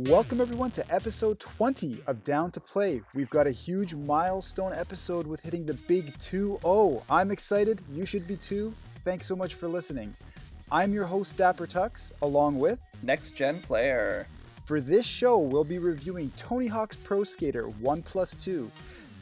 Welcome everyone to episode 20 of Down to Play. We've got a huge milestone episode with hitting the big 2-0. I'm excited, you should be too. Thanks so much for listening. I'm your host Dapper Tux, along with Next Gen Player. For this show, we'll be reviewing Tony Hawk's Pro Skater 1 plus 2,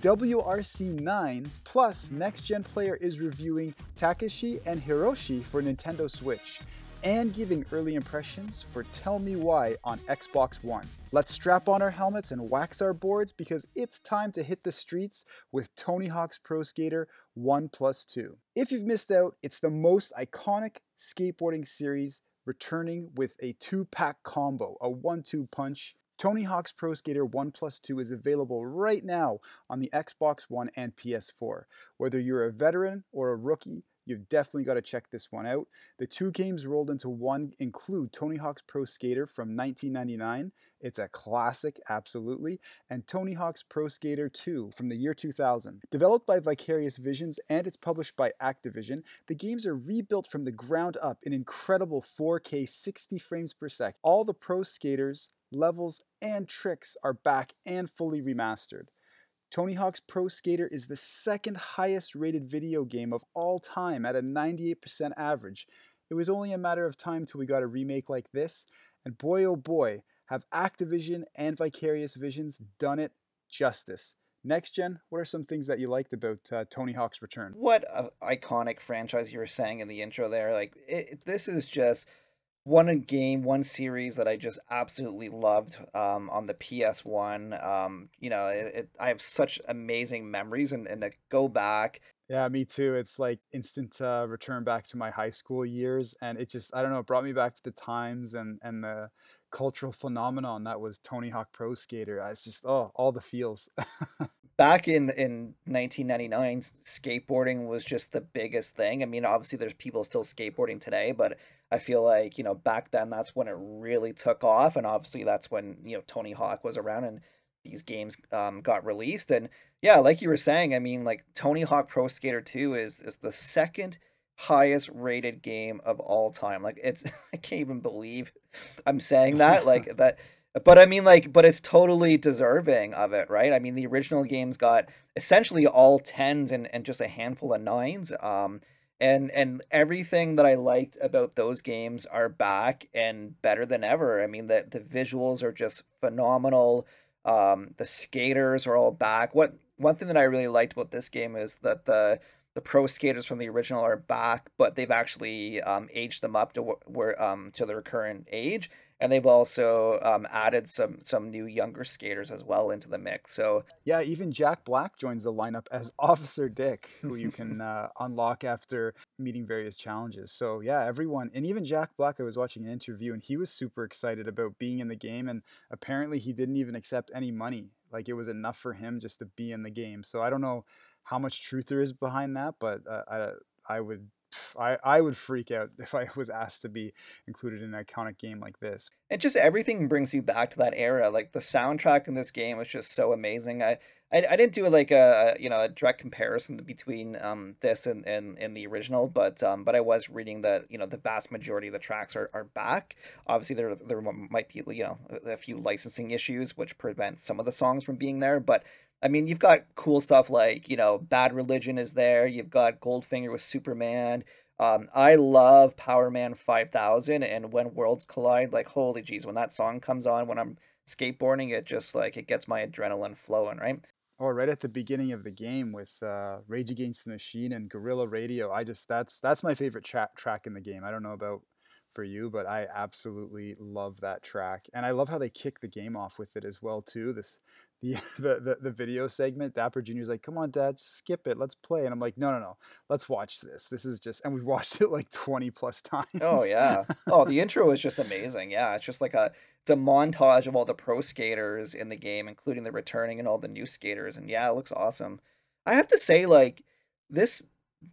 WRC 9, plus Next Gen Player is reviewing Takashi and Hiroshi for Nintendo Switch and giving early impressions for Tell Me Why on Xbox One. Let's strap on our helmets and wax our boards because it's time to hit the streets with Tony Hawk's Pro Skater 1 plus 2. If you've missed out, it's the most iconic skateboarding series returning with a two pack combo, a one two punch. Tony Hawk's Pro Skater 1 plus 2 is available right now on the Xbox One and PS4. Whether you're a veteran or a rookie, You've definitely got to check this one out. The two games rolled into one include Tony Hawk's Pro Skater from 1999. It's a classic, absolutely, and Tony Hawk's Pro Skater 2 from the year 2000. Developed by Vicarious Visions and it's published by Activision, the games are rebuilt from the ground up in incredible 4K 60 frames per second. All the Pro Skaters, levels, and tricks are back and fully remastered. Tony Hawk's Pro Skater is the second highest rated video game of all time at a 98% average. It was only a matter of time till we got a remake like this, and boy oh boy, have Activision and Vicarious Visions done it justice. Next gen, what are some things that you liked about uh, Tony Hawk's Return? What a iconic franchise you were saying in the intro there. Like it, this is just one game, one series that I just absolutely loved um, on the PS1. Um, you know, it, it, I have such amazing memories, and, and to go back. Yeah, me too. It's like instant uh, return back to my high school years, and it just I don't know, it brought me back to the times and and the cultural phenomenon that was Tony Hawk Pro Skater. It's just oh, all the feels. back in in 1999 skateboarding was just the biggest thing i mean obviously there's people still skateboarding today but I feel like, you know, back then that's when it really took off. And obviously that's when, you know, Tony Hawk was around and these games um, got released. And yeah, like you were saying, I mean, like Tony Hawk Pro Skater 2 is is the second highest rated game of all time. Like it's I can't even believe I'm saying that. Like that but I mean like but it's totally deserving of it, right? I mean the original games got essentially all tens and, and just a handful of nines. Um and and everything that I liked about those games are back and better than ever. I mean, the the visuals are just phenomenal. Um, the skaters are all back. What one thing that I really liked about this game is that the the pro skaters from the original are back, but they've actually um, aged them up to where um to their current age and they've also um, added some some new younger skaters as well into the mix. So yeah, even Jack Black joins the lineup as Officer Dick, who you can uh, unlock after meeting various challenges. So yeah, everyone, and even Jack Black, I was watching an interview, and he was super excited about being in the game, and apparently he didn't even accept any money. Like it was enough for him just to be in the game. So I don't know how much truth there is behind that, but uh, I I would I, I would freak out if I was asked to be included in an iconic game like this. And just everything brings you back to that era. Like the soundtrack in this game was just so amazing. I I, I didn't do like a you know a direct comparison between um this and, and, and the original, but um but I was reading that you know the vast majority of the tracks are, are back. Obviously there there might be you know a few licensing issues which prevent some of the songs from being there, but I mean, you've got cool stuff like, you know, Bad Religion is there. You've got Goldfinger with Superman. Um, I love Powerman 5000 and When Worlds Collide. Like, holy jeez, when that song comes on when I'm skateboarding, it just like it gets my adrenaline flowing, right? Or right at the beginning of the game with uh, Rage Against the Machine and Guerrilla Radio. I just that's that's my favorite tra- track in the game. I don't know about for you, but I absolutely love that track, and I love how they kick the game off with it as well too. This the the the, the video segment. Dapper Junior's like, "Come on, Dad, skip it, let's play," and I'm like, "No, no, no, let's watch this. This is just," and we've watched it like 20 plus times. Oh yeah. Oh, the intro is just amazing. Yeah, it's just like a it's a montage of all the pro skaters in the game, including the returning and all the new skaters, and yeah, it looks awesome. I have to say, like this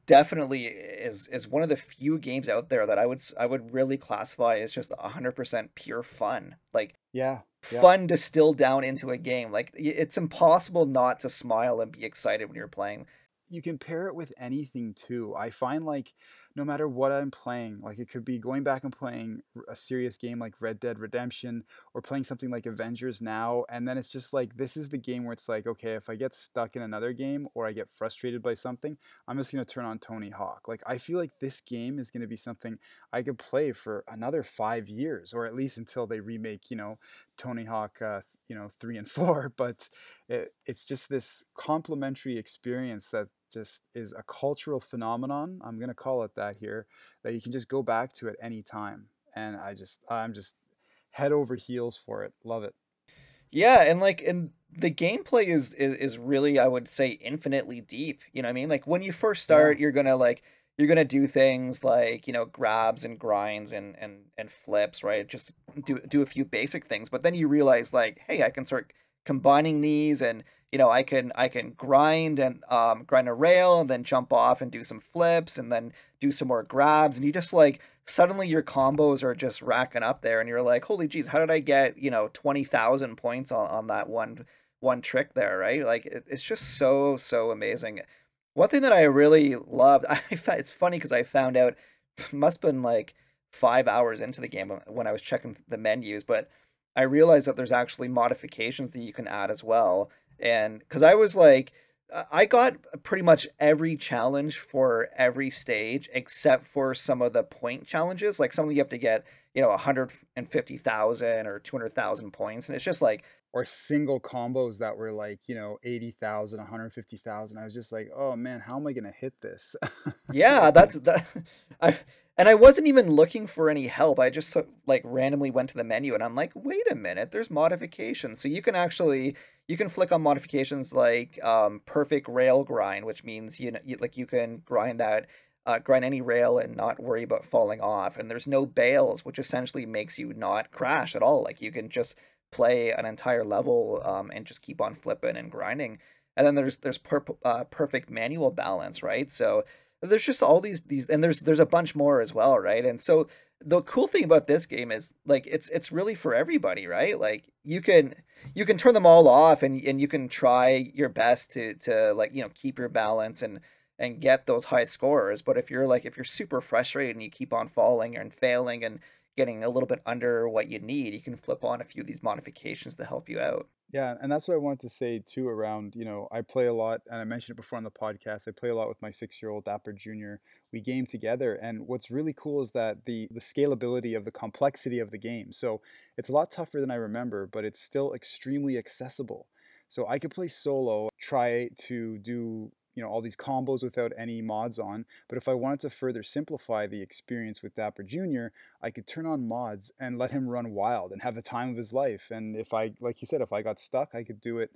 definitely is is one of the few games out there that I would I would really classify as just 100% pure fun. Like yeah, yeah. fun distilled down into a game. Like it's impossible not to smile and be excited when you're playing. you can pair it with anything too. I find like no matter what I'm playing, like it could be going back and playing a serious game like Red Dead Redemption or playing something like Avengers Now, and then it's just like this is the game where it's like, okay, if I get stuck in another game or I get frustrated by something, I'm just gonna turn on Tony Hawk. Like I feel like this game is gonna be something I could play for another five years, or at least until they remake, you know, Tony Hawk, uh, you know, three and four. But it, it's just this complementary experience that just is a cultural phenomenon. I'm gonna call it that here, that you can just go back to at any time. And I just, I'm just head over heels for it. Love it. Yeah, and like and the gameplay is, is is really I would say infinitely deep. You know what I mean? Like when you first Yeah. start, you're gonna like you're gonna do things like, you know, grabs and grinds and and and flips, right? Just do do a few basic things, but then you realize like, hey, I can start combining these and you know, I can I can grind and um grind a rail and then jump off and do some flips and then do some more grabs and you just like suddenly your combos are just racking up there and you're like holy jeez how did i get you know 20000 points on, on that one one trick there right? Like it, it's just so so amazing. One thing that i really loved i it's funny because i found out must have been like five hours into the game when when i was checking the menus but i realized that there's actually modifications that you can add as well and because i was like uh, I got pretty much every challenge for every stage except for some of the point challenges. Like something you have to get, you know, 150,000 or 200,000 points. And it's just like, Or single combos that were like, you know, 80,000, 150,000. I was just like, oh man, how am I gonna hit this? yeah, that's that. I and I wasn't even looking for any help. I just like randomly went to the menu and I'm like, wait a minute, there's modifications. So you can actually you can flick on modifications like um, perfect rail grind, which means you know you, like you can grind that uh, grind any rail and not worry about falling off. And there's no bails, which essentially makes you not crash at all. Like you can just play an entire level um, and just keep on flipping and grinding. And then there's there's per, uh, perfect manual balance, right? So there's just all these these and there's there's a bunch more as well, right? And so the cool thing about this game is like it's it's really for everybody, right? Like you can you can turn them all off and and you can try your best to to like, you know, keep your balance and and get those high scores. But if you're like if you're super frustrated and you keep on falling and failing and getting a little bit under what you need, you can flip on a few of these modifications to help you out. Yeah, and that's what I wanted to say too around, you know, I play a lot, and I mentioned it before on the podcast. I play a lot with my six-year-old Dapper Jr. We game together, and what's really cool is that the the scalability of the complexity of the game. So it's a lot tougher than I remember, but it's still extremely accessible. So I could play solo, try to do, you know, all these combos without any mods on, but if I wanted to further simplify the experience with Dapper Jr., I could turn on mods and let him run wild and have the time of his life. And if I, like you said, if I got stuck, I could do it.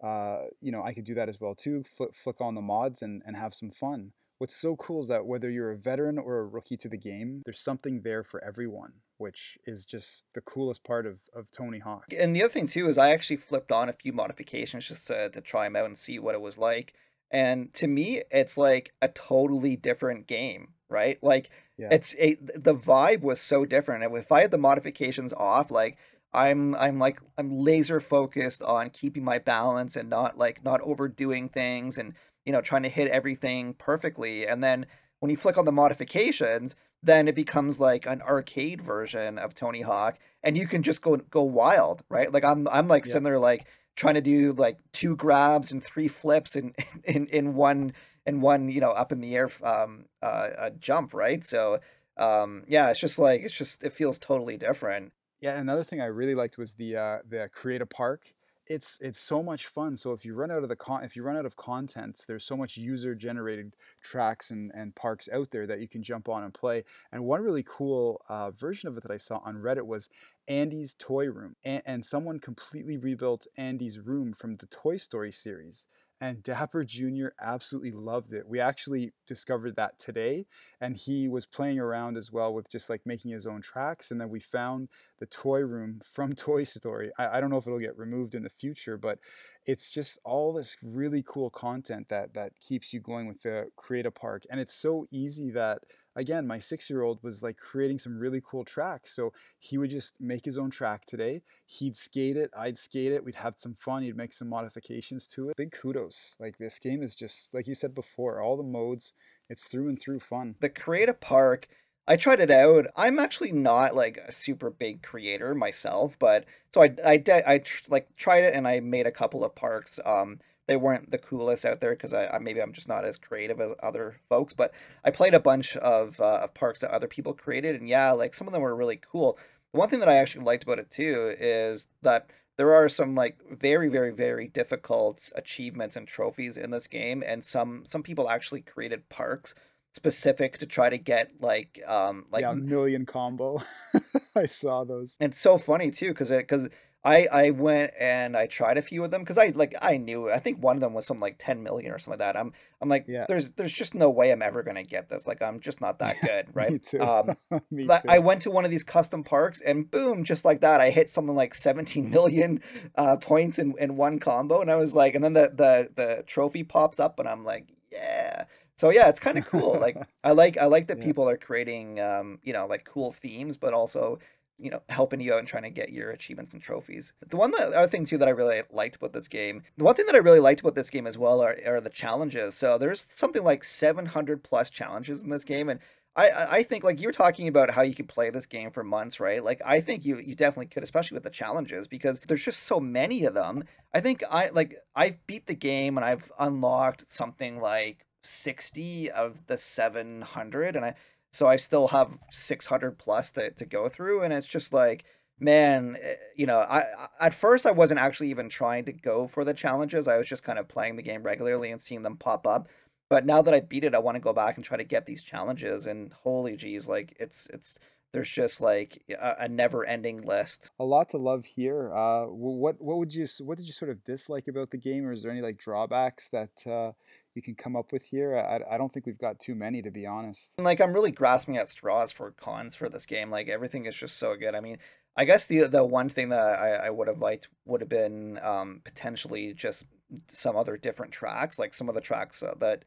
Uh, you know, I could do that as well too. Flick, flick on the mods and, and have some fun. What's so cool is that whether you're a veteran or a rookie to the game, there's something there for everyone, which is just the coolest part of, of Tony Hawk. And the other thing too is I actually flipped on a few modifications just to, to try them out and see what it was like. And to me, it's like a totally different game, right? Like Yeah. it's eh, a the vibe was so different. And if I had the modifications off, like I'm I'm like I'm laser focused on keeping my balance and not like not overdoing things and you know trying to hit everything perfectly. And then when you flick on the modifications, then it becomes like an arcade version of Tony Hawk and you can just go go wild, right? Like I'm I'm like Yeah. sitting there like trying to do like two grabs and three flips in in in one in one you know up in the air um uh, uh jump, right? So um yeah, it's just like it's just it feels totally different. Yeah, another thing I really liked was the uh, the create a park. It's it's so much fun. So if you run out of the con if you run out of content, there's so much user generated tracks and, and parks out there that you can jump on and play. And one really cool uh, version of it that I saw on Reddit was Andy's Toy Room. And, and someone completely rebuilt Andy's room from the Toy Story series. And Dapper Jr. absolutely loved it. We actually discovered that today, and he was playing around as well with just like making his own tracks. And then we found the toy room from Toy Story. I, I don't know if it'll get removed in the future, but it's just all this really cool content that that keeps you going with the Create a Park. And it's so easy that again, my six year old was like creating some really cool tracks. So he would just make his own track today. He'd skate it, I'd skate it, we'd have some fun, he'd make some modifications to it. Big kudos. Like this game is just, like you said before, all the modes, it's through and through fun. The Create a Park I tried it out. I'm actually not like a super big creator myself, but so I I I like tried it and I made a couple of parks. Um, they weren't the coolest out there because I, I, maybe I'm just not as creative as other folks, but I played a bunch of uh, of parks that other people created, and yeah, like some of them were really cool. The one thing that I actually liked about it too is that there are some like very very very difficult achievements and trophies in this game and some some people actually created parks specific to try to get like um like yeah, million combo. I saw those. It's so funny too because it because I I went and I tried a few of them because I like I knew I think one of them was something like ten million or something like that. I'm I'm like yeah. there's there's just no way I'm ever gonna get this. Like I'm just not that good, right? Me too. Um, Me too. I went to one of these custom parks and boom, just like that, I hit something like seventeen million uh, points in in one combo, and I was like, and then the the the trophy pops up, and I'm like, yeah. So yeah, it's kind of cool. like I like I like that yeah. people are creating um, you know, like cool themes, but also you know, helping you out and trying to get your achievements and trophies. The one that, other thing too that I really liked about this game, the one thing that I really liked about this game as well are, are the challenges. So there's something like 700 plus challenges in this game, and I I think like you're talking about how you could play this game for months, right? Like I think you you definitely could, especially with the challenges, because there's just so many of them. I think I like I've beat the game and I've unlocked something like 60 of the 700 and I so I still have 600 plus to, to go through and it's just like man eh, you know I, at first I wasn't actually even trying to go for the challenges. I was just kind of playing the game regularly and seeing them pop up. But now that I beat it I want to go back and try to get these challenges and holy geez like it's it's there's just like a, a never-ending list. A lot to love here. Uh, what what would you what did you sort of dislike about the game, or is there any like drawbacks that uh, you can come up with here? I, I don't think we've got too many, to be honest. And Like I'm really grasping at straws for cons for this game. Like everything is just so good. I mean, I guess the the one thing that I, I would have liked would have been um, potentially just some other different tracks, like some of the tracks uh, that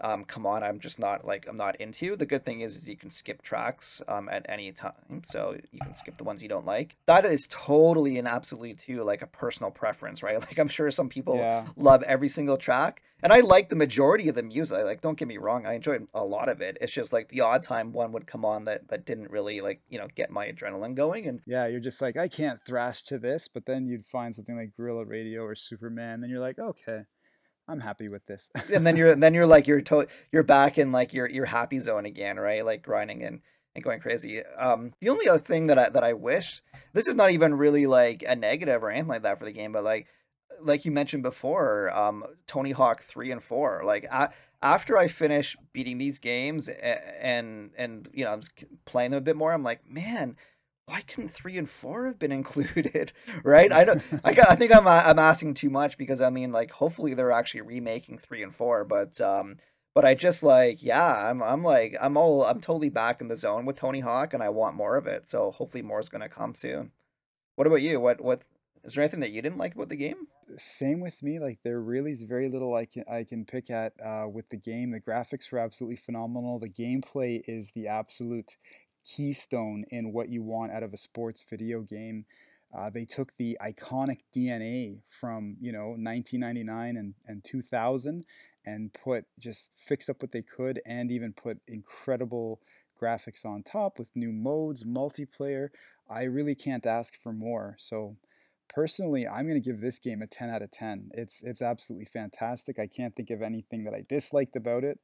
um, come on, I'm just not like I'm not into. The good thing is, is you can skip tracks um, at any time, so you can skip the ones you don't like. That is totally and absolutely too like a personal preference, right? Like I'm sure some people yeah. love every single track, and I like the majority of the music. Like don't get me wrong, I enjoyed a lot of it. It's just like the odd time one would come on that that didn't really like you know get my adrenaline going. And yeah, you're just like I can't thrash to this, but then you'd find something like Guerrilla Radio or Superman, and then you're like okay I'm happy with this. and then you're then you're like you're to, you're back in like your your happy zone again, right? Like grinding and and going crazy. Um, the only other thing that I that I wish this is not even really like a negative or anything like that for the game, but like like you mentioned before, um, Tony Hawk three and four. Like I, after I finish beating these games and and, and you know I'm playing them a bit more, I'm like, man, why couldn't three and four have been included right? I don't i, I think i'm i'm asking too much because i mean like hopefully they're actually remaking three and four but um but i just like yeah i'm i'm like i'm all i'm totally back in the zone with tony hawk and i want more of it so hopefully more is going to come soon. What about you? What what is there anything that you didn't like about the game? Same with me like there really is very little i can i can pick at uh, with the game. The graphics were absolutely phenomenal. The gameplay is the absolute keystone in what you want out of a sports video game. Uh, they took the iconic DNA from you know 1999 and, and 2000 and put just fixed up what they could and even put incredible graphics on top with new modes, multiplayer. I really can't ask for more. So personally, I'm going to give this game a 10 out of 10. It's it's absolutely fantastic. I can't think of anything that I disliked about it,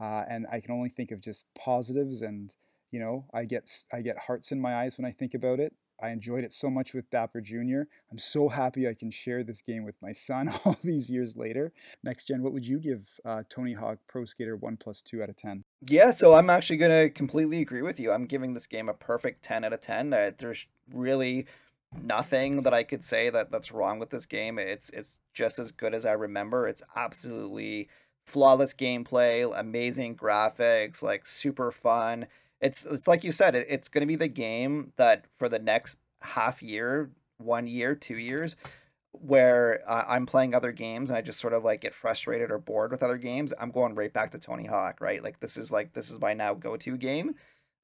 uh, and I can only think of just positives and you know, I get I get hearts in my eyes when I think about it. I enjoyed it so much with Dapper Jr. I'm so happy I can share this game with my son all these years later. Next gen, what would you give uh, Tony Hawk Pro Skater 1 plus 2 out of 10? Yeah, so I'm actually going to completely agree with you. I'm giving this game a perfect 10 out of 10. Uh, there's really nothing that I could say that that's wrong with this game. It's it's just as good as I remember. It's absolutely flawless gameplay, amazing graphics, like super fun it's it's like you said, it, it's going to be the game that for the next half year, one year, two years, where uh, I'm playing other games and I just sort of like get frustrated or bored with other games, I'm going right back to Tony Hawk, right? Like this is like this is my now go-to game.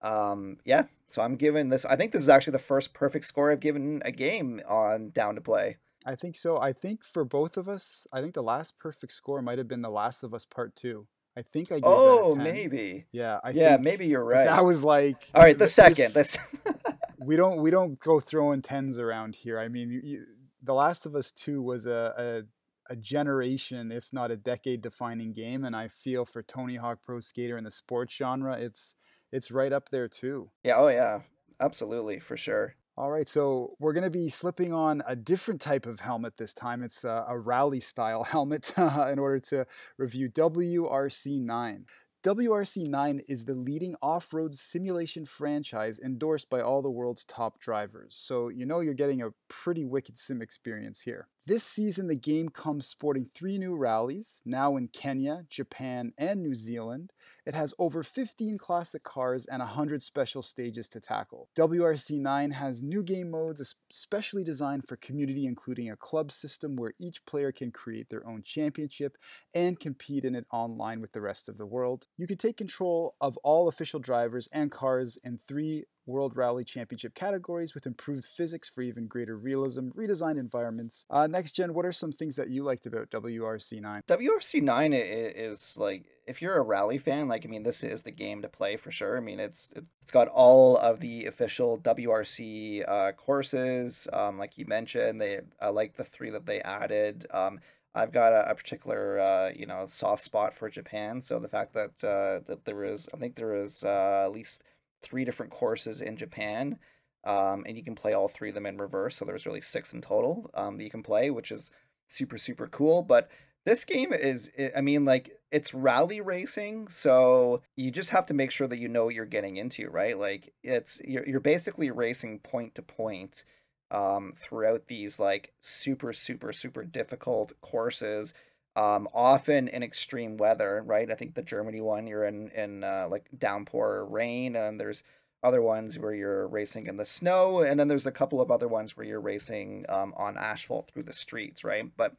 Um, yeah, so I'm giving this. I think this is actually the first perfect score I've given a game on Down to Play. I think so. I think for both of us, I think the last perfect score might have been The Last of Us Part Two. I think I gave Oh, maybe. Yeah, I Yeah, think maybe you're right. that was like All right, the th- second. this This we don't we don't go throwing tens around here. I mean, you, you, The Last of Us Two was a, a a generation, if not a decade defining game, and I feel for Tony Hawk Pro Skater in the sports genre, it's it's right up there too. Yeah, oh yeah. Absolutely, for sure. All right, so we're going to be slipping on a different type of helmet this time. It's a, a rally style helmet uh, in order to review WRC9. WRC9 is the leading off road simulation franchise endorsed by all the world's top drivers, so you know you're getting a pretty wicked sim experience here. This season, the game comes sporting three new rallies, now in Kenya, Japan, and New Zealand. It has over 15 classic cars and 100 special stages to tackle. WRC9 has new game modes especially designed for community, including a club system where each player can create their own championship and compete in it online with the rest of the world. You can take control of all official drivers and cars in three World Rally Championship categories with improved physics for even greater realism, redesigned environments. Uh, next gen, what are some things that you liked about WRC9? WRC9 is like if you're a rally fan, like I mean, this is the game to play for sure. I mean, it's it's got all of the official WRC uh, courses, um, like you mentioned. They I like the three that they added. Um, I've got a, a particular uh, you know soft spot for Japan, so the fact that uh, that there is, I think there is uh, at least three different courses in Japan. Um, and you can play all three of them in reverse. So there's really six in total um, that you can play, which is super super cool. But this game is, I mean, like it's rally racing, so you just have to make sure that you know what you're getting into, right? Like it's you're you're basically racing point to point um, throughout these like super super super difficult courses um, often in extreme weather, right? I think the Germany one you're in in uh, like downpour or rain, and there's other ones where you're racing in the snow, and then there's a couple of other ones where you're racing um, on asphalt through the streets, right? But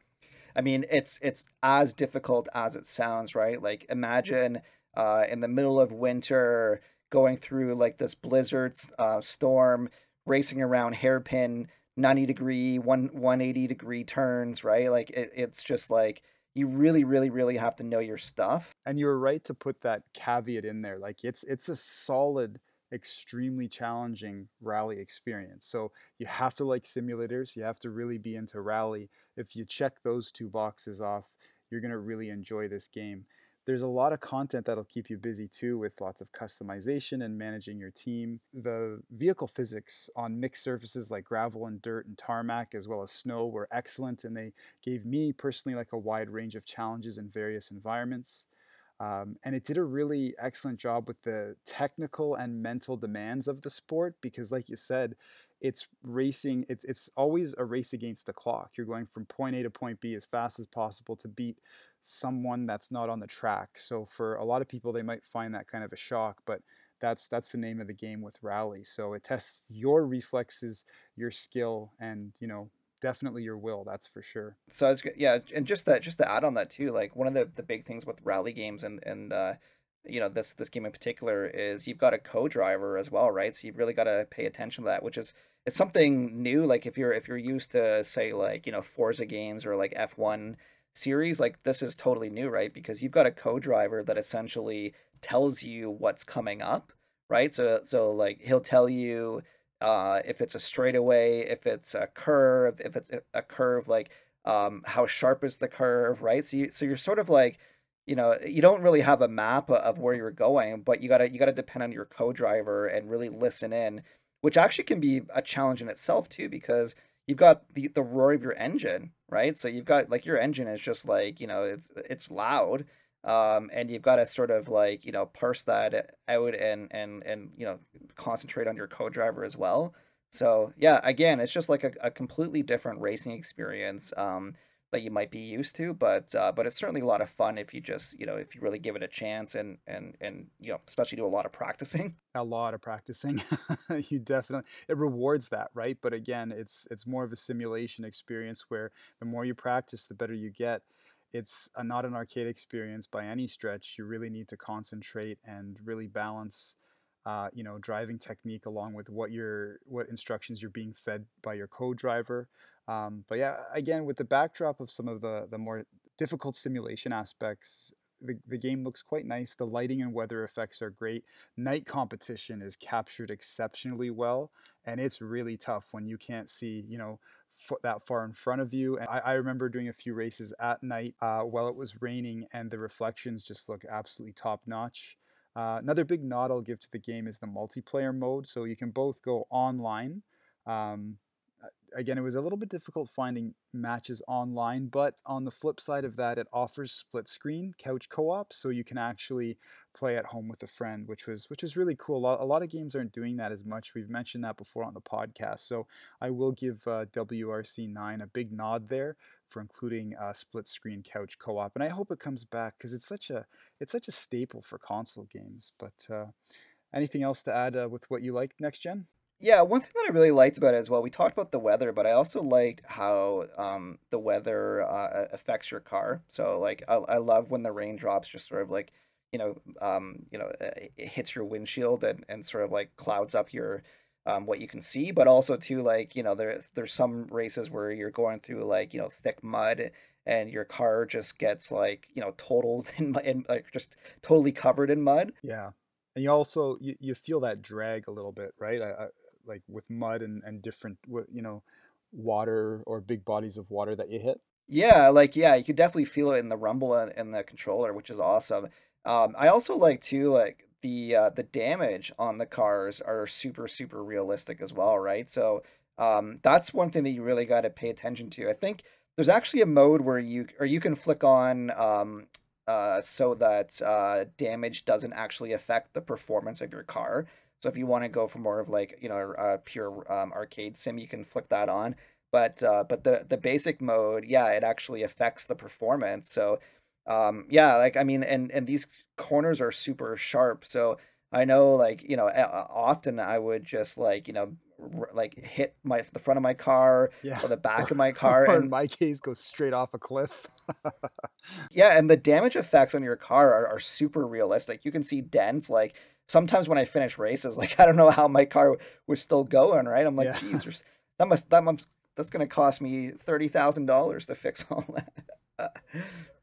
I mean, it's it's as difficult as it sounds, right? Like imagine uh, in the middle of winter going through like this blizzard uh, storm, racing around hairpin 90 degree, one 180 degree turns, right? Like it, it's just like you really really really have to know your stuff And you were right to put that caveat in there. Like it's it's a solid, extremely challenging rally experience. So you have to like simulators. You have to really be into rally. If you check those two boxes off, you're gonna really enjoy this game. There's a lot of content that'll keep you busy too, with lots of customization and managing your team. The vehicle physics on mixed surfaces like gravel and dirt and tarmac, as well as snow, were excellent, and they gave me personally like a wide range of challenges in various environments. Um, and it did a really excellent job with the technical and mental demands of the sport because, like you said, it's racing. It's it's always a race against the clock. You're going from point A to point B as fast as possible to beat someone that's not on the track. So for a lot of people, they might find that kind of a shock, but that's that's the name of the game with rally. So it tests your reflexes, your skill, and you know definitely your will. That's for sure. so it's good yeah and just that just to add on that too like one of the the big things with rally games and and uh you know this this game in particular is you've got a co-driver as well right so you've really got to pay attention to that which is it's something new like if you're if you're used to say like you know Forza games or like F1 series like this is totally new right? Because you've got a co-driver that essentially tells you what's coming up right? So so like he'll tell you uh if it's a straightaway if it's a curve if it's a curve like um how sharp is the curve right? So you so you're sort of like you know you don't really have a map of where you're going but you gotta you gotta depend on your co-driver and really listen in which actually can be a challenge in itself too because you've got the, the roar of your engine right? So you've got like your engine is just like you know it's it's loud um and you've got to sort of like you know parse that out and and and you know concentrate on your co-driver as well. So yeah again it's just like a, a completely different racing experience um that you might be used to. But uh, but it's certainly a lot of fun if you just you know if you really give it a chance and and and you know especially do a lot of practicing. A lot of practicing. you definitely it rewards that, right? But again, it's it's more of a simulation experience where the more you practice, the better you get. It's a, not an arcade experience by any stretch. You really need to concentrate and really balance uh, you know, driving technique along with what you're, what instructions you're being fed by your co-driver. Um, but yeah, again, with the backdrop of some of the the more difficult simulation aspects, the, the game looks quite nice. The lighting and weather effects are great. Night competition is captured exceptionally well, and it's really tough when you can't see, you know, that far in front of you. And I, I remember doing a few races at night uh, while it was raining, and the reflections just look absolutely top notch. Uh, another big nod I'll give to the game is the multiplayer mode. So you can both go online. Um, again, it was a little bit difficult finding matches online, but on the flip side of that, it offers split screen couch co-op, so you can actually play at home with a friend, which was which is really cool. A lot, a lot of games aren't doing that as much. We've mentioned that before on the podcast, so I will give uh, WRC9 a big nod there for including uh, split screen couch co-op, and I hope it comes back because it's such a it's such a staple for console games. But uh, anything else to add uh, with what you like next gen? Yeah, one thing that I really liked about it as well, we talked about the weather, but I also liked how um, the weather uh, affects your car. So like, I, I love when the raindrops just sort of like, you know, um, you know, uh, it hits your windshield and, and sort of like clouds up your um, what you can see, but also too like, you know, there's there's some races where you're going through like, you know, thick mud and your car just gets like, you know, totaled in, in like just totally covered in mud. Yeah and you also you, you feel that drag a little bit right I, I, like with mud and, and different you know water or big bodies of water that you hit? Yeah like yeah you could definitely feel it in the rumble and, the controller which is awesome. Um, i also like too like the uh, the damage on the cars are super super realistic as well right? So um, that's one thing that you really got to pay attention to. I think there's actually a mode where you or you can flick on um, uh, so that uh, damage doesn't actually affect the performance of your car. So if you want to go for more of like you know a pure um, arcade sim, you can flick that on. But uh, but the the basic mode, yeah, it actually affects the performance. So um, yeah, like I mean, and and these corners are super sharp. So I know like you know often I would just like you know like hit my the front of my car yeah. or the back of my car or and in my case go straight off a cliff yeah and the damage effects on your car are, are super realistic you can see dents like sometimes when i finish races like i don't know how my car was still going right i'm like yeah. geez that must that must that's going to cost me $30000 to fix all that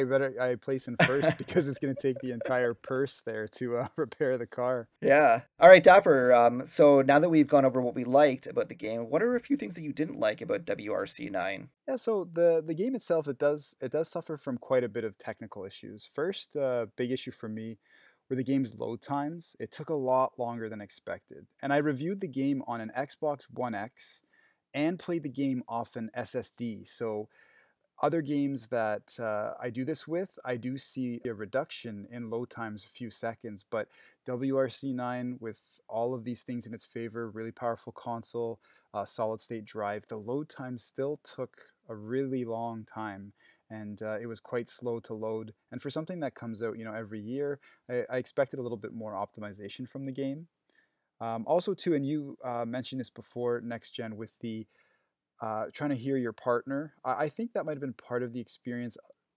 I better I place in first because it's going to take the entire purse there to uh, repair the car. Yeah. All right, Dapper. Um, so now that we've gone over what we liked about the game, what are a few things that you didn't like about WRC nine? Yeah. So the the game itself, it does it does suffer from quite a bit of technical issues. First, uh, big issue for me were the game's load times. It took a lot longer than expected, and I reviewed the game on an Xbox One X and played the game off an SSD. So other games that uh, I do this with, I do see a reduction in load times a few seconds, but WRC9 with all of these things in its favor, really powerful console, uh, solid state drive, the load time still took a really long time and uh, it was quite slow to load. And for something that comes out, you know, every year, I, I expected a little bit more optimization from the game. Um, also, too, and you uh, mentioned this before, next gen with the uh, trying to hear your partner. I, I think that might have been part of the experience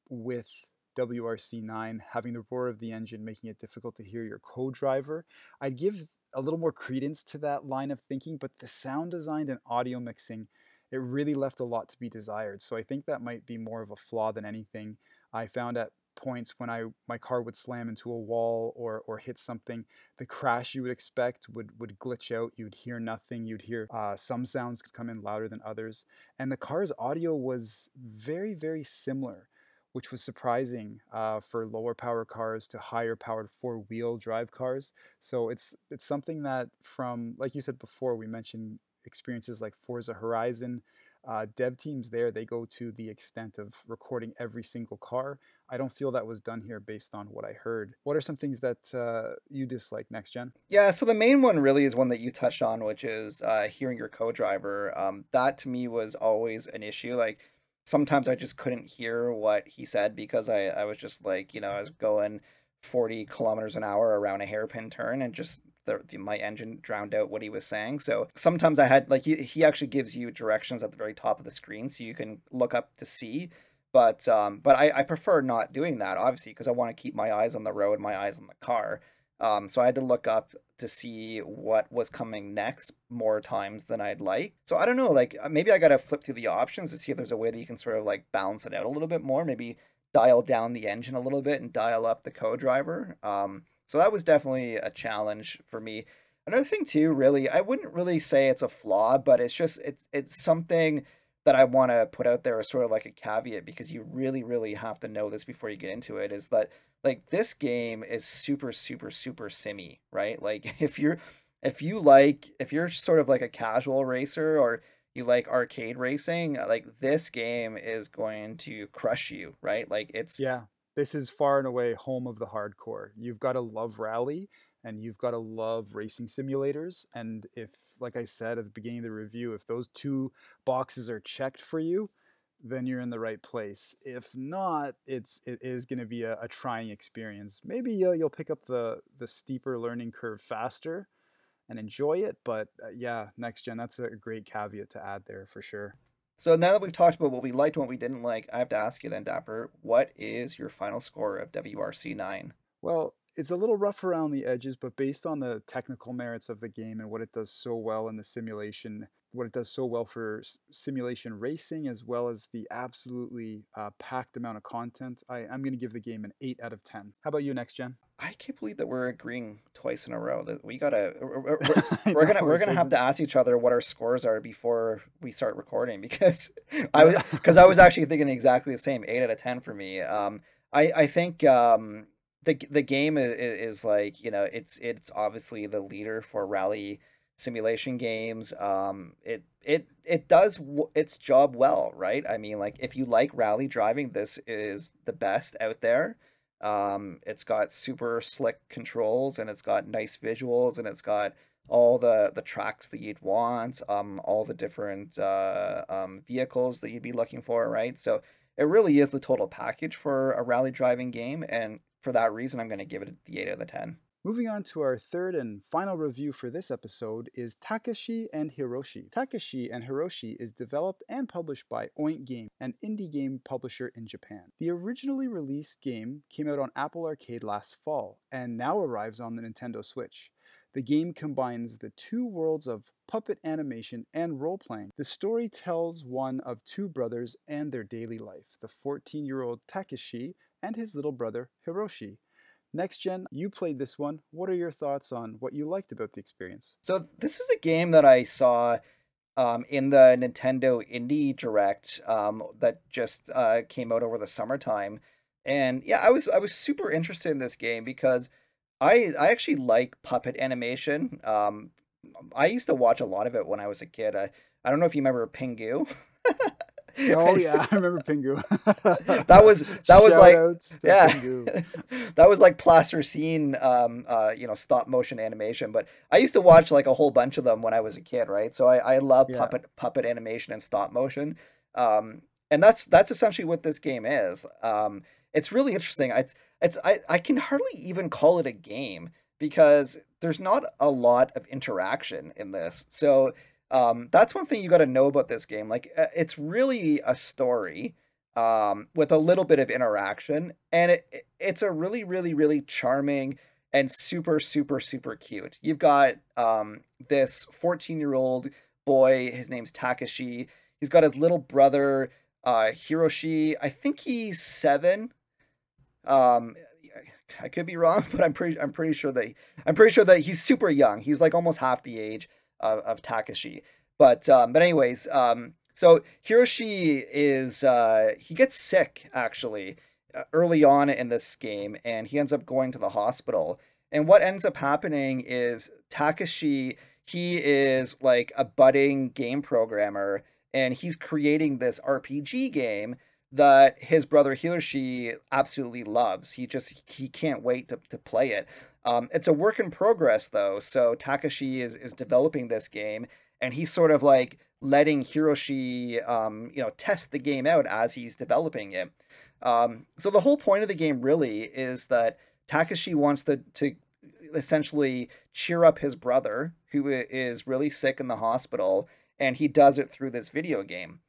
with WRC9, having the roar of the engine making it difficult to hear your co-driver. I'd give a little more credence to that line of thinking, but the sound design and audio mixing, it really left a lot to be desired. So I think that might be more of a flaw than anything. I found at points when I my car would slam into a wall or or hit something, the crash you would expect would would glitch out. You'd hear nothing. You'd hear uh, some sounds come in louder than others, and the car's audio was very very similar, which was surprising uh, for lower power cars to higher powered four wheel drive cars. So it's it's something that from like you said before, we mentioned experiences like Forza Horizon uh, dev teams there they go to the extent of recording every single car. I don't feel that was done here based on what i heard. What are some things that uh, you dislike next gen yeah so the main one really is one that you touched on which is uh, hearing your co-driver. Um, that to me was always an issue like sometimes I just couldn't hear what he said because I I was just like you know I was going 40 kilometers an hour around a hairpin turn and just the, the, my engine drowned out what he was saying. So sometimes I had like he, he actually gives you directions at the very top of the screen so you can look up to see. But um, but I, I prefer not doing that obviously because I want to keep my eyes on the road, my eyes on the car. Um, so I had to look up to see what was coming next more times than I'd like. So I don't know, like uh, maybe I gotta flip through the options to see if there's a way that you can sort of like balance it out a little bit more. Maybe dial down the engine a little bit and dial up the co-driver. Um, so that was definitely a challenge for me. Another thing too, really, I wouldn't really say it's a flaw, but it's just it's it's something that I want to put out there as sort of like a caveat because you really really have to know this before you get into it is that like this game is super super super simmy, right? Like if you're if you like if you're sort of like a casual racer or you like arcade racing, like this game is going to crush you, right? Like it's Yeah. This is far and away home of the hardcore. You've got to love rally and you've got to love racing simulators and if like I said at the beginning of the review, if those two boxes are checked for you, then you're in the right place. If not, it's it is going to be a, a, trying experience. Maybe uh, you'll pick up the the steeper learning curve faster and enjoy it. But uh, yeah, next gen, that's a great caveat to add there for sure. So now that we've talked about what we liked and what we didn't like, I have to ask you then, Dapper, what is your final score of WRC nine? Well, it's a little rough around the edges, but based on the technical merits of the game and what it does so well in the simulation, what it does so well for simulation racing, as well as the absolutely uh, packed amount of content, I, I'm going to give the game an 8 out of 10. How about you, Next Gen? I can't believe that we're agreeing twice in a row. That we gotta, we're, we're, we're gonna, we're gonna have to ask each other what our scores are before we start recording because I was, because I was actually thinking exactly the same, eight out of ten for me. Um, I, I think um, the the game is, is like you know it's it's obviously the leader for rally simulation games. Um, it it it does its job well, right? I mean, like if you like rally driving, this is the best out there. Um, it's got super slick controls and it's got nice visuals and it's got all the the tracks that you'd want, um, all the different uh, um, vehicles that you'd be looking for, right? So it really is the total package for a rally driving game, and for that reason, I'm going to give it the 8 out of the 10. Moving on to our third and final review for this episode is Takeshi and Hiroshi. Takeshi and Hiroshi is developed and published by Oink Game, an indie game publisher in Japan. The originally released game came out on Apple Arcade last fall and now arrives on the Nintendo Switch. The game combines the two worlds of puppet animation and role playing. The story tells one of two brothers and their daily life the 14 year old Takeshi and his little brother Hiroshi. Next Gen, you played this one. What are your thoughts on what you liked about the experience? So, this is a game that I saw um, in the Nintendo Indie Direct um, that just uh, came out over the summertime. And yeah, I was I was super interested in this game because I I actually like puppet animation. Um, I used to watch a lot of it when I was a kid. I, I don't know if you remember Pingu. Oh yeah, I remember Pingu. that was that Shout was like yeah, that was like plasticine, um, uh, you know, stop motion animation. But I used to watch like a whole bunch of them when I was a kid, right? So I I love yeah. puppet puppet animation and stop motion. Um, and that's that's essentially what this game is. Um, it's really interesting. I it's I I can hardly even call it a game because there's not a lot of interaction in this. So um, that's one thing you got to know about this game. Like, uh, it's really a story um, with a little bit of interaction, and it, it's a really, really, really charming and super, super, super cute. You've got um, this 14 year old boy. His name's Takeshi. He's got his little brother uh, Hiroshi. I think he's seven. Um, I could be wrong, but I'm pretty I'm pretty sure that I'm pretty sure that he's super young. He's like almost half the age of, of Takeshi. But um, but anyways, um, so Hiroshi is uh, he gets sick actually uh, early on in this game, and he ends up going to the hospital. And what ends up happening is Takeshi he is like a budding game programmer, and he's creating this RPG game that his brother Hiroshi absolutely loves. He just he can't wait to, to play it. Um, it's a work in progress though, so Takashi is is developing this game, and he's sort of like letting Hiroshi, um, you know, test the game out as he's developing it. Um, so the whole point of the game really is that Takashi wants to to essentially cheer up his brother who is really sick in the hospital, and he does it through this video game.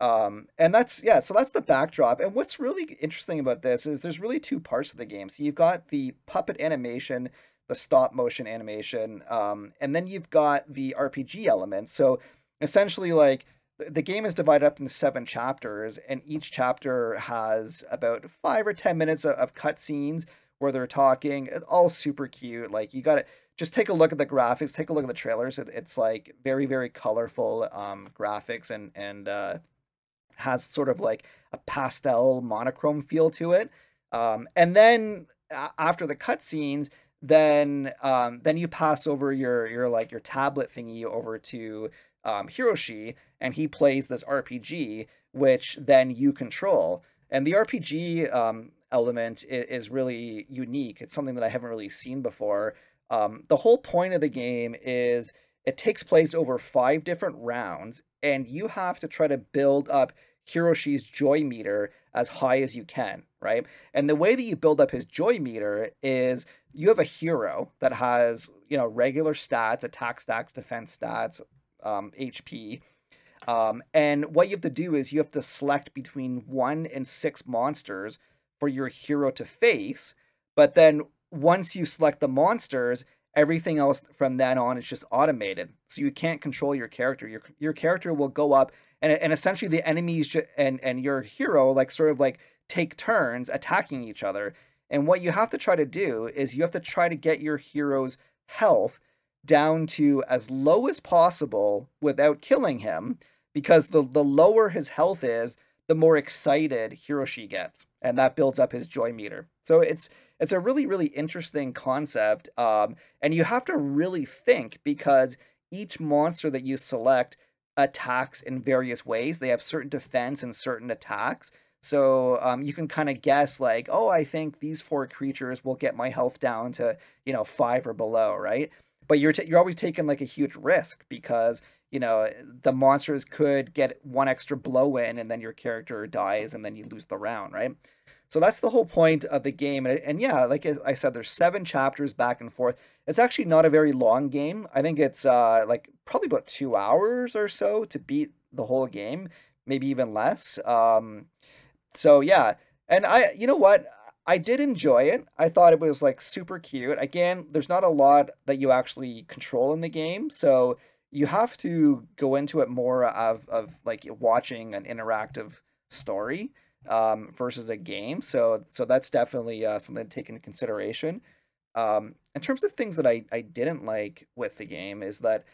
Um, and that's yeah, so that's the backdrop. And what's really interesting about this is there's really two parts of the game. So you've got the puppet animation, the stop motion animation, um, and then you've got the RPG element. So essentially, like the game is divided up into seven chapters, and each chapter has about five or ten minutes of, of cutscenes where they're talking. It's all super cute. Like you got to just take a look at the graphics, take a look at the trailers. It, it's like very very colorful um, graphics and and uh, has sort of like a pastel monochrome feel to it. Um, and then after the cutscenes, then um, then you pass over your your like your tablet thingy over to um, Hiroshi, and he plays this RPG, which then you control. And the RPG um, element is, is, really unique. It's something that I haven't really seen before. Um, the whole point of the game is it takes place over five different rounds, and you have to try to build up Hiroshi's joy meter as high as you can, right? And the way that you build up his joy meter is you have a hero that has, you know, regular stats, attack stats, defense stats, um, HP. Um, and what you have to do is you have to select between one and six monsters for your hero to face. But then once you select the monsters, everything else from then on is just automated. So you can't control your character. Your your character will go up and and essentially the enemies and and your hero like sort of like take turns attacking each other. And what you have to try to do is you have to try to get your hero's health down to as low as possible without killing him because the the lower his health is, the more excited Hiroshi gets, and that builds up his joy meter. So it's it's a really really interesting concept, um, and you have to really think because each monster that you select attacks in various ways. They have certain defense and certain attacks. So um, you can kind of guess like, oh, I think these four creatures will get my health down to you know five or below, right? But you're t- you're always taking like a huge risk because you know the monsters could get one extra blow in and then your character dies and then you lose the round, right? So that's the whole point of the game. And, and yeah, like I said, there's seven chapters back and forth. It's actually not a very long game. I think it's uh, like probably about two hours or so to beat the whole game, maybe even less. Um, so yeah, and I, you know what? I did enjoy it. I thought it was like super cute. Again, there's not a lot that you actually control in the game, so you have to go into it more of of like watching an interactive story um, versus a game. So so that's definitely uh, something to take into consideration. Um, in terms of things that I, I didn't like with the game is that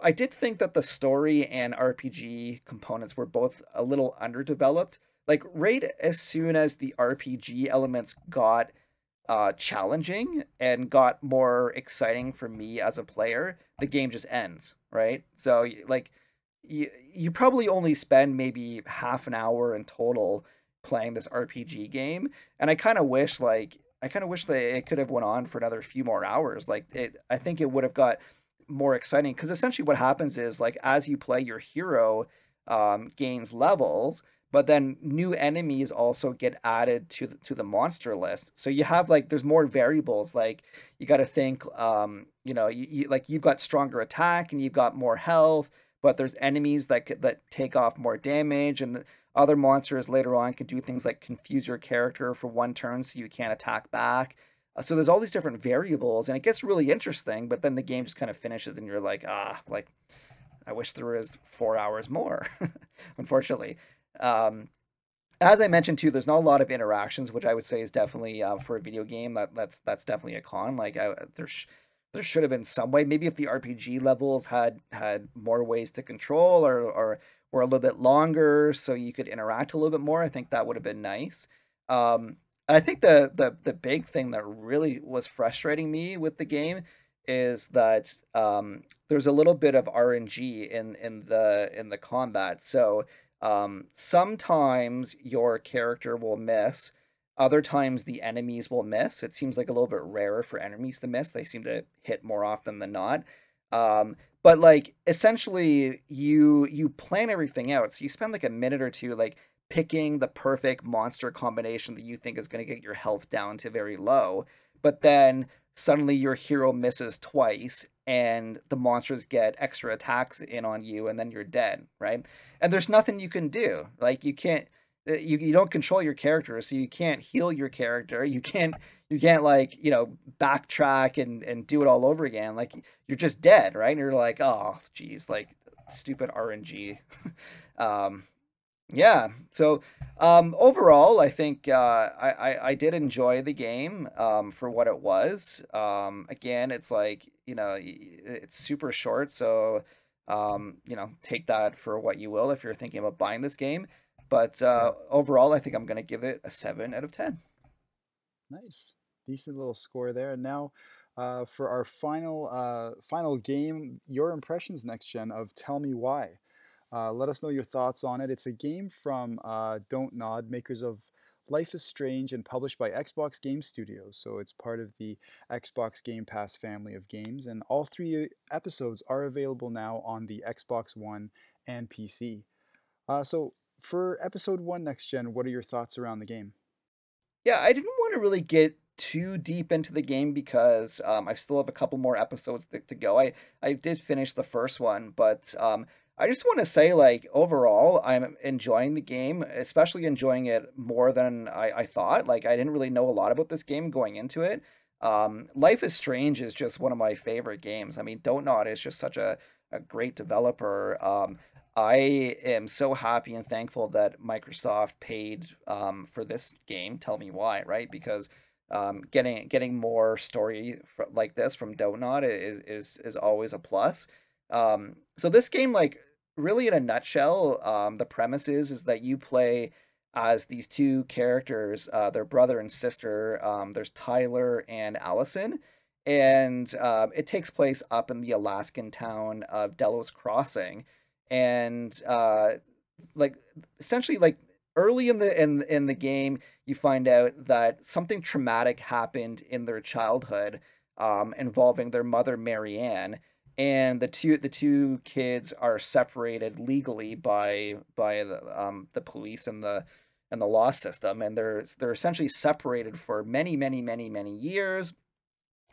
I did think that the story and RPG components were both a little underdeveloped. Like right as soon as the RPG elements got uh, challenging and got more exciting for me as a player, the game just ends, right? So like you you probably only spend maybe half an hour in total playing this RPG game, and I kind of wish like I kind of wish that it could have went on for another few more hours. Like it, I think it would have got more exciting because essentially what happens is like as you play, your hero um, gains levels, but then new enemies also get added to the, to the monster list. So you have like there's more variables. Like you got to think, um, you know, you, you, like you've got stronger attack and you've got more health, but there's enemies that that take off more damage and other monsters later on can do things like confuse your character for one turn so you can't attack back. Uh, so there's all these different variables, and it gets really interesting. But then the game just kind of finishes, and you're like, ah, like I wish there was four hours more. Unfortunately, um, as I mentioned too, there's not a lot of interactions, which I would say is definitely uh, for a video game that that's that's definitely a con. Like I, there's there should have been some way. Maybe if the RPG levels had had more ways to control, or or were a little bit longer so you could interact a little bit more. I think that would have been nice. Um, and I think the, the the big thing that really was frustrating me with the game is that um, there's a little bit of RNG in in the in the combat. So um, sometimes your character will miss. Other times the enemies will miss. It seems like a little bit rarer for enemies to miss. They seem to hit more often than not. Um, but like essentially you you plan everything out. So you spend like a minute or two like picking the perfect monster combination that you think is going to get your health down to very low. But then suddenly your hero misses twice and the monsters get extra attacks in on you and then you're dead, right? And there's nothing you can do. Like you can't you, you don't control your character so you can't heal your character. You can't you can't like you know backtrack and and do it all over again. Like you're just dead right? And you're like oh geez like stupid rng um yeah so um overall i think uh I, I i did enjoy the game um for what it was. Um again it's like you know it's super short so um you know take that for what you will if you're thinking about buying this game but uh, overall, I think I'm going to give it a 7 out of 10. Nice. Decent little score there. And now uh, for our final uh, final game, your impressions next gen of Tell Me Why. Uh, let us know your thoughts on it. It's a game from uh, Don't Nod, makers of Life is Strange and published by Xbox Game Studios. So it's part of the Xbox Game Pass family of games. And all three episodes are available now on the Xbox One and PC. Uh, so for episode one next gen, what are your thoughts around the game? Yeah, I didn't want to really get too deep into the game because um, I still have a couple more episodes to, to, go. I I did finish the first one, but um, I just want to say, like overall, I'm enjoying the game, especially enjoying it more than I, I thought. Like I didn't really know a lot about this game going into it. Um, Life is Strange is just one of my favorite games. I mean, Don't Nod is just such a a great developer. Um, I am so happy and thankful that Microsoft paid um, for this game. Tell me why, right? Because um, getting getting more story like this from Don't is is is always a plus. Um, so this game, like really in a nutshell, um, the premise is is that you play as these two characters, uh, their brother and sister. Um, there's Tyler and Alyson, and uh, it takes place up in the Alaskan town of Delos Crossing and uh, like essentially like early in the in in the game you find out that something traumatic happened in their childhood um, involving their mother Mary-Ann and the two the two kids are separated legally by by the um, the police and the and the law system and they're they're essentially separated for many many many many years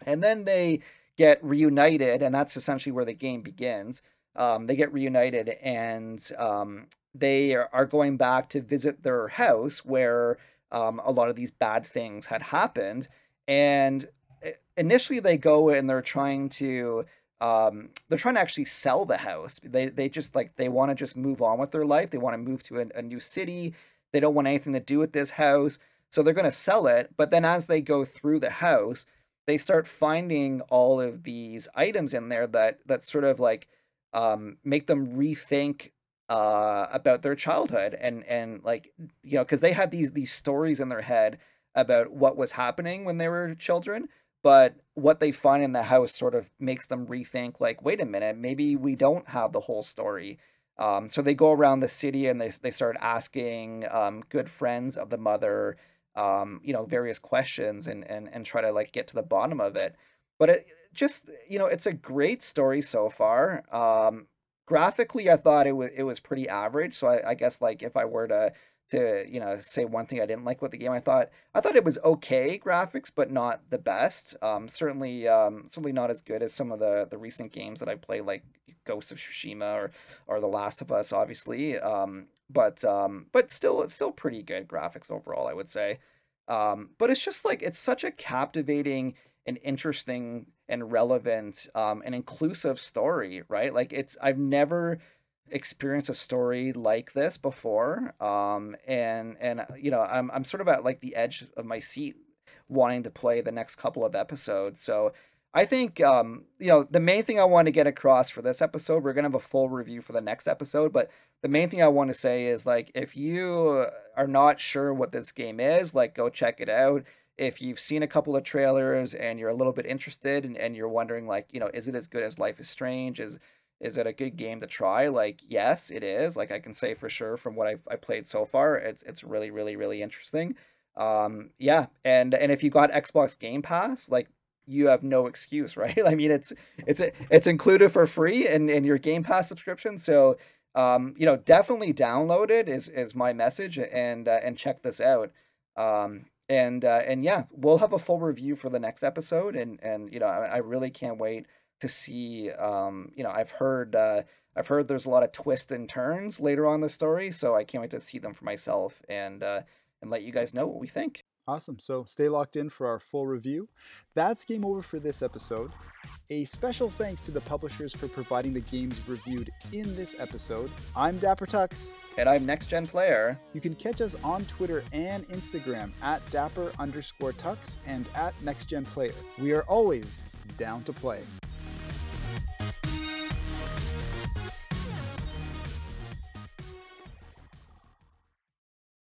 and then they get reunited and that's essentially where the game begins um, they get reunited and um, they are going back to visit their house where um, a lot of these bad things had happened. And eh, initially, they go and they're trying to um, they're trying to actually sell the house. They they just like they want to just move on with their life. They want to move to a, a new city. They don't want anything to do with this house. So they're going to sell it. But then as they go through the house, they start finding all of these items in there that that sort of like um, make them rethink uh, about their childhood and and like you know because they had these these stories in their head about what was happening when they were children but what they find in the house sort of makes them rethink like wait a minute maybe we don't have the whole story. Um, so they go around the city and they, they start asking um, good friends of the mother um, you know various questions and, and and try to like get to the bottom of it. But it, just you know, it's a great story so far. Um, graphically, I thought it was it was pretty average. So I, I guess like if I were to to you know say one thing I didn't like with the game, I thought I thought it was okay graphics, but not the best. Um, certainly um, certainly not as good as some of the the recent games that I play, like Ghost of Tsushima or or The Last of Us, obviously. Um, but um, but still, it's still pretty good graphics overall, I would say. Um, but it's just like it's such a captivating and interesting and relevant um, and inclusive story, right? Like it's I've never experienced a story like this before, um, and and you know I'm I'm sort of at like the edge of my seat, wanting to play the next couple of episodes. So I think um, you know the main thing I want to get across for this episode. We're gonna have a full review for the next episode, but the main thing I want to say is like if you are not sure what this game is, like go check it out if you've seen a couple of trailers and you're a little bit interested and, and you're wondering like you know is it as good as life is strange? Is is it a good game to try? Like yes it is. Like i can say for sure from what i've I played so far it's it's really really really interesting. Um yeah and and if you got xbox game pass like you have no excuse, right? I mean, it's it's it's included for free in in your Game Pass subscription, so um, you know, definitely download it is is my message, and uh, and check this out. Um, and uh, and yeah, we'll have a full review for the next episode, and and you know, I, I really can't wait to see. Um, you know, I've heard uh, I've heard there's a lot of twists and turns later on the story, so I can't wait to see them for myself and uh, and let you guys know what we think. Awesome. So stay locked in for our full review. That's game over for this episode. A special thanks to the publishers for providing the games reviewed in this episode. I'm Dapper Tux. And I'm Next Gen Player. You can catch us on Twitter and Instagram at Dapper underscore Tux and at Next Gen Player. We are always down to play.